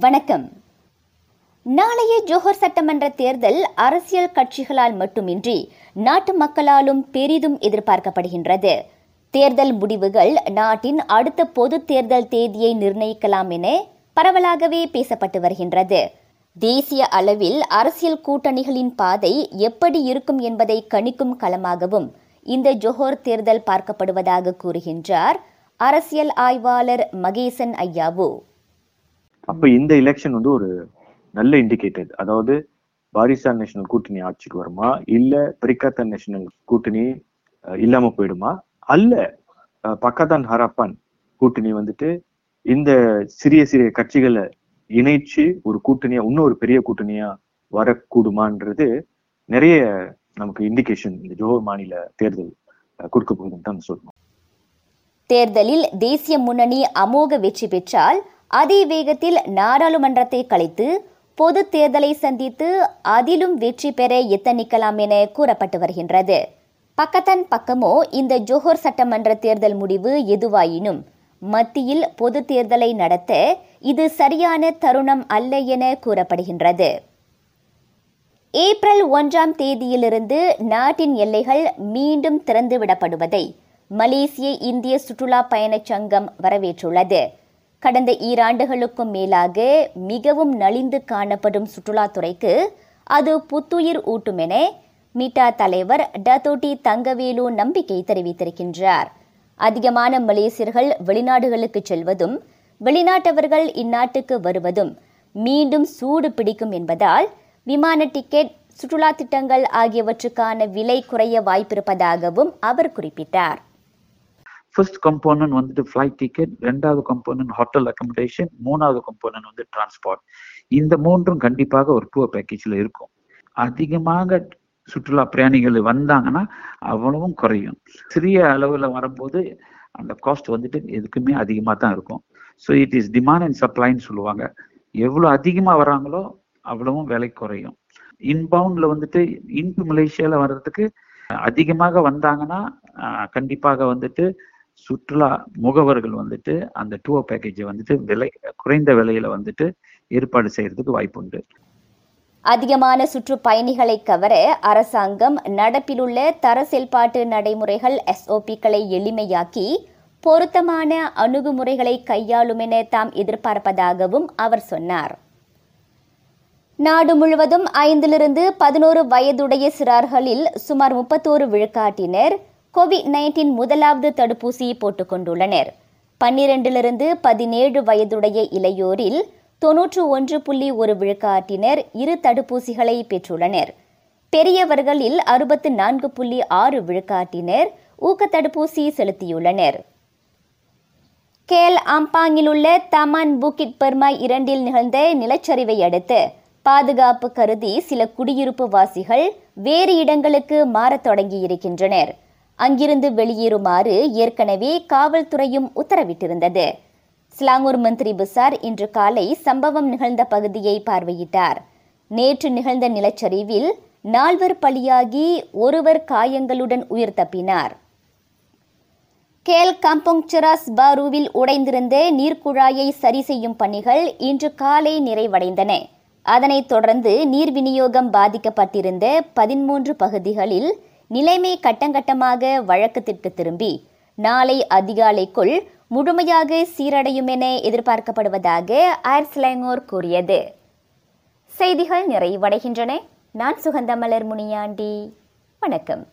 வணக்கம். நாளைய ஜோஹர் சட்டமன்ற தேர்தல் அரசியல் கட்சிகளால் மட்டுமின்றி நாட்டு மக்களாலும் பெரிதும் எதிர்பார்க்கப்படுகின்றது. தேர்தல் முடிவுகள் நாட்டின் அடுத்த பொது தேர்தல் தேதியை நிர்ணயிக்கலாம் என பரவலாகவே பேசப்பட்டு வருகின்றது. தேசிய அளவில் அரசியல் கூட்டணிகளின் பாதை எப்படி இருக்கும் என்பதை கணிக்கும் களமாகவும் இந்த ஜோஹர் தேர்தல் பார்க்கப்படுவதாக கூறுகின்றார் அரசியல் ஆய்வாளர் மகேசன் ஐயாவு. அப்ப இந்த எலெக்ஷன் வந்து ஒரு நல்ல இண்டிகேட்டர் அதாவது பாரிசான் நேஷனல் கூட்டணி ஆட்சிக்கு வருமா? இல்ல பிரிகாத்தன் நேஷனல் கூட்டணி இல்லாம போயிடுமா? அல்ல பக்காத்தான் ஹராப்பான் கூட்டணி வந்துட்டு இந்த சிறிய சிறிய கட்சிகளை இணைச்சு ஒரு கூட்டணியா இன்னும் ஒரு பெரிய கூட்டணியா வரக்கூடுமான்றது நிறைய நமக்கு இண்டிகேஷன் இந்த ஜோஹர் மாநில தேர்தல் கொடுக்க போகுதுன்னு தான் சொல்லணும் தேர்தலில் தேசிய முன்னணி அமோக வெற்றி பெற்றால் அதே வேகத்தில் நாடாளுமன்றத்தை கலைத்து பொது தேர்தலை சந்தித்து அதிலும் வெற்றி பெற எத்தனிக்கலாம் என கூறப்பட்டு வருகின்றது. பக்கத்தன் பக்கமோ இந்த ஜோஹர் சட்டமன்ற தேர்தல் முடிவு எதுவாயினும் மத்தியில் பொது தேர்தலை நடத்த இது சரியான தருணம் அல்ல என கூறப்படுகின்றது. ஏப்ரல் ஒன்றாம் தேதியிலிருந்து நாட்டின் எல்லைகள் மீண்டும் திறந்துவிடப்படுவதை மலேசிய இந்திய சுற்றுலா பயணச் சங்கம் வரவேற்றுள்ளது. கடந்த ஈராண்டுகளுக்கும் மேலாக மிகவும் நலிந்து காணப்படும் சுற்றுலாத்துறைக்கு அது புத்துயிர் ஊட்டும் என மீட்டா தலைவர் டதோட்டி தங்கவேலு நம்பிக்கை தெரிவித்திருக்கின்றார். அதிகமான மலேசியர்கள் வெளிநாடுகளுக்கு செல்வதும் வெளிநாட்டவர்கள் இந்நாட்டுக்கு வருவதும் மீண்டும் சூடு பிடிக்கும் என்பதால் விமான டிக்கெட் சுற்றுலா திட்டங்கள் ஆகியவற்றுக்கான விலை குறைய வாய்ப்பிருப்பதாகவும் அவர் குறிப்பிட்டார். ஃபர்ஸ்ட் கம்போனன்ட் வந்துட்டு ஃப்ளைட் டிக்கெட் ரெண்டாவது கம்போனன்ட் ஹோட்டல் அக்கமடேஷன் மூணாவது கம்போனன்ட் வந்து டிரான்ஸ்போர்ட் இந்த மூன்றும் கண்டிப்பாக ஒரு டூர் பேக்கேஜில் இருக்கும். அதிகமாக சுற்றுலா பிரயாணிகள் வந்தாங்கன்னா அவ்வளவும் குறையும். சிறிய அளவில் வரும்போது அந்த காஸ்ட் வந்துட்டு எதுக்குமே அதிகமாக தான் இருக்கும். So it is demand and சப்ளைன்னு சொல்லுவாங்க. எவ்வளோ அதிகமாக வராங்களோ அவ்வளவும் விலை குறையும். இன்பவுண்டில் வந்துட்டு இன்டு மலேசியாவில் வர்றதுக்கு அதிகமாக வந்தாங்கன்னா கண்டிப்பாக வந்துட்டு சுற்றுலா முகவர்கள் வந்துட்டு அந்த டூர் பேக்கேஜை வந்துட்டு விலை குறைந்த விலையில வந்துட்டு ஏற்பாடு செய்யறதுக்கு வாய்ப்புண்டு அதிகமான சுற்றுப்பயணிகளை கவர அரசாங்கம் நடப்பிலுள்ள தர செயல்பாட்டு நடைமுறைகள் எஸ்ஓபிக்களை எளிமையாக்கி பொருத்தமான அணுகுமுறைகளை கையாளும் என தாம் எதிர்பார்ப்பதாகவும் அவர் சொன்னார். நாடு முழுவதும் ஐந்திலிருந்து பதினோரு வயதுடைய சிறார்களில் சுமார் முப்பத்தோரு விழுக்காட்டினர் கோவிட் நைன்டீன் முதலாவது தடுப்பூசியை போட்டுக்கொண்டுள்ளனர் பன்னிரண்டிலிருந்து பதினேழு வயதுடைய இளையோரில் தொன்னூற்று ஒன்று புள்ளி ஒரு விழுக்காட்டினர் இரு தடுப்பூசிகளை பெற்றுள்ளனர். பெரியவர்களில் அறுபத்து நான்கு புள்ளி ஆறு விழுக்காட்டினர் ஊக்க தடுப்பூசி செலுத்தியுள்ளனர். கேல் அம்பாங்கில் உள்ள தமான் புக்கிட் பர்மா இரண்டில் நிகழ்ந்த நிலச்சரிவை அடுத்து பாதுகாப்பு கருதி சில குடியிருப்பு வாசிகள் வேறு இடங்களுக்கு மாறத் தொடங்கியிருக்கின்றனர். அங்கிருந்து வெளியேறுமாறு ஏற்கனவே காவல்துறையும் உத்தரவிட்டிருந்தது. ஸ்லாங்கூர் மந்திரி பிசார் இன்று காலை சம்பவம் நிகழ்ந்த பகுதியை பார்வையிட்டார். நேற்று நிகழ்ந்த நிலச்சரிவில் நால்வர் பலியாகி ஒருவர் காயங்களுடன் உயிர் தப்பினார். கேல் கம்போங் சிராஸ் பாருவில் உடைந்திருந்த நீர்க்குழாயை சரி செய்யும் பணிகள் இன்று காலை நிறைவடைந்தன. அதனைத் தொடர்ந்து நீர் விநியோகம் பாதிக்கப்பட்டிருந்த பதிமூன்று பகுதிகளில் நிலைமை கட்டங்கட்டமாக வழக்கத்திற்கு திரும்பி நாளை அதிகாலைக்குள் முழுமையாக சீரடையும் என எதிர்பார்க்கப்படுவதாக அயர்ஸ்லாங்கோர் கூறியது. செய்திகள் நிறைவடைகின்றன. நான் சுகந்தமலர் முனியாண்டி. வணக்கம்.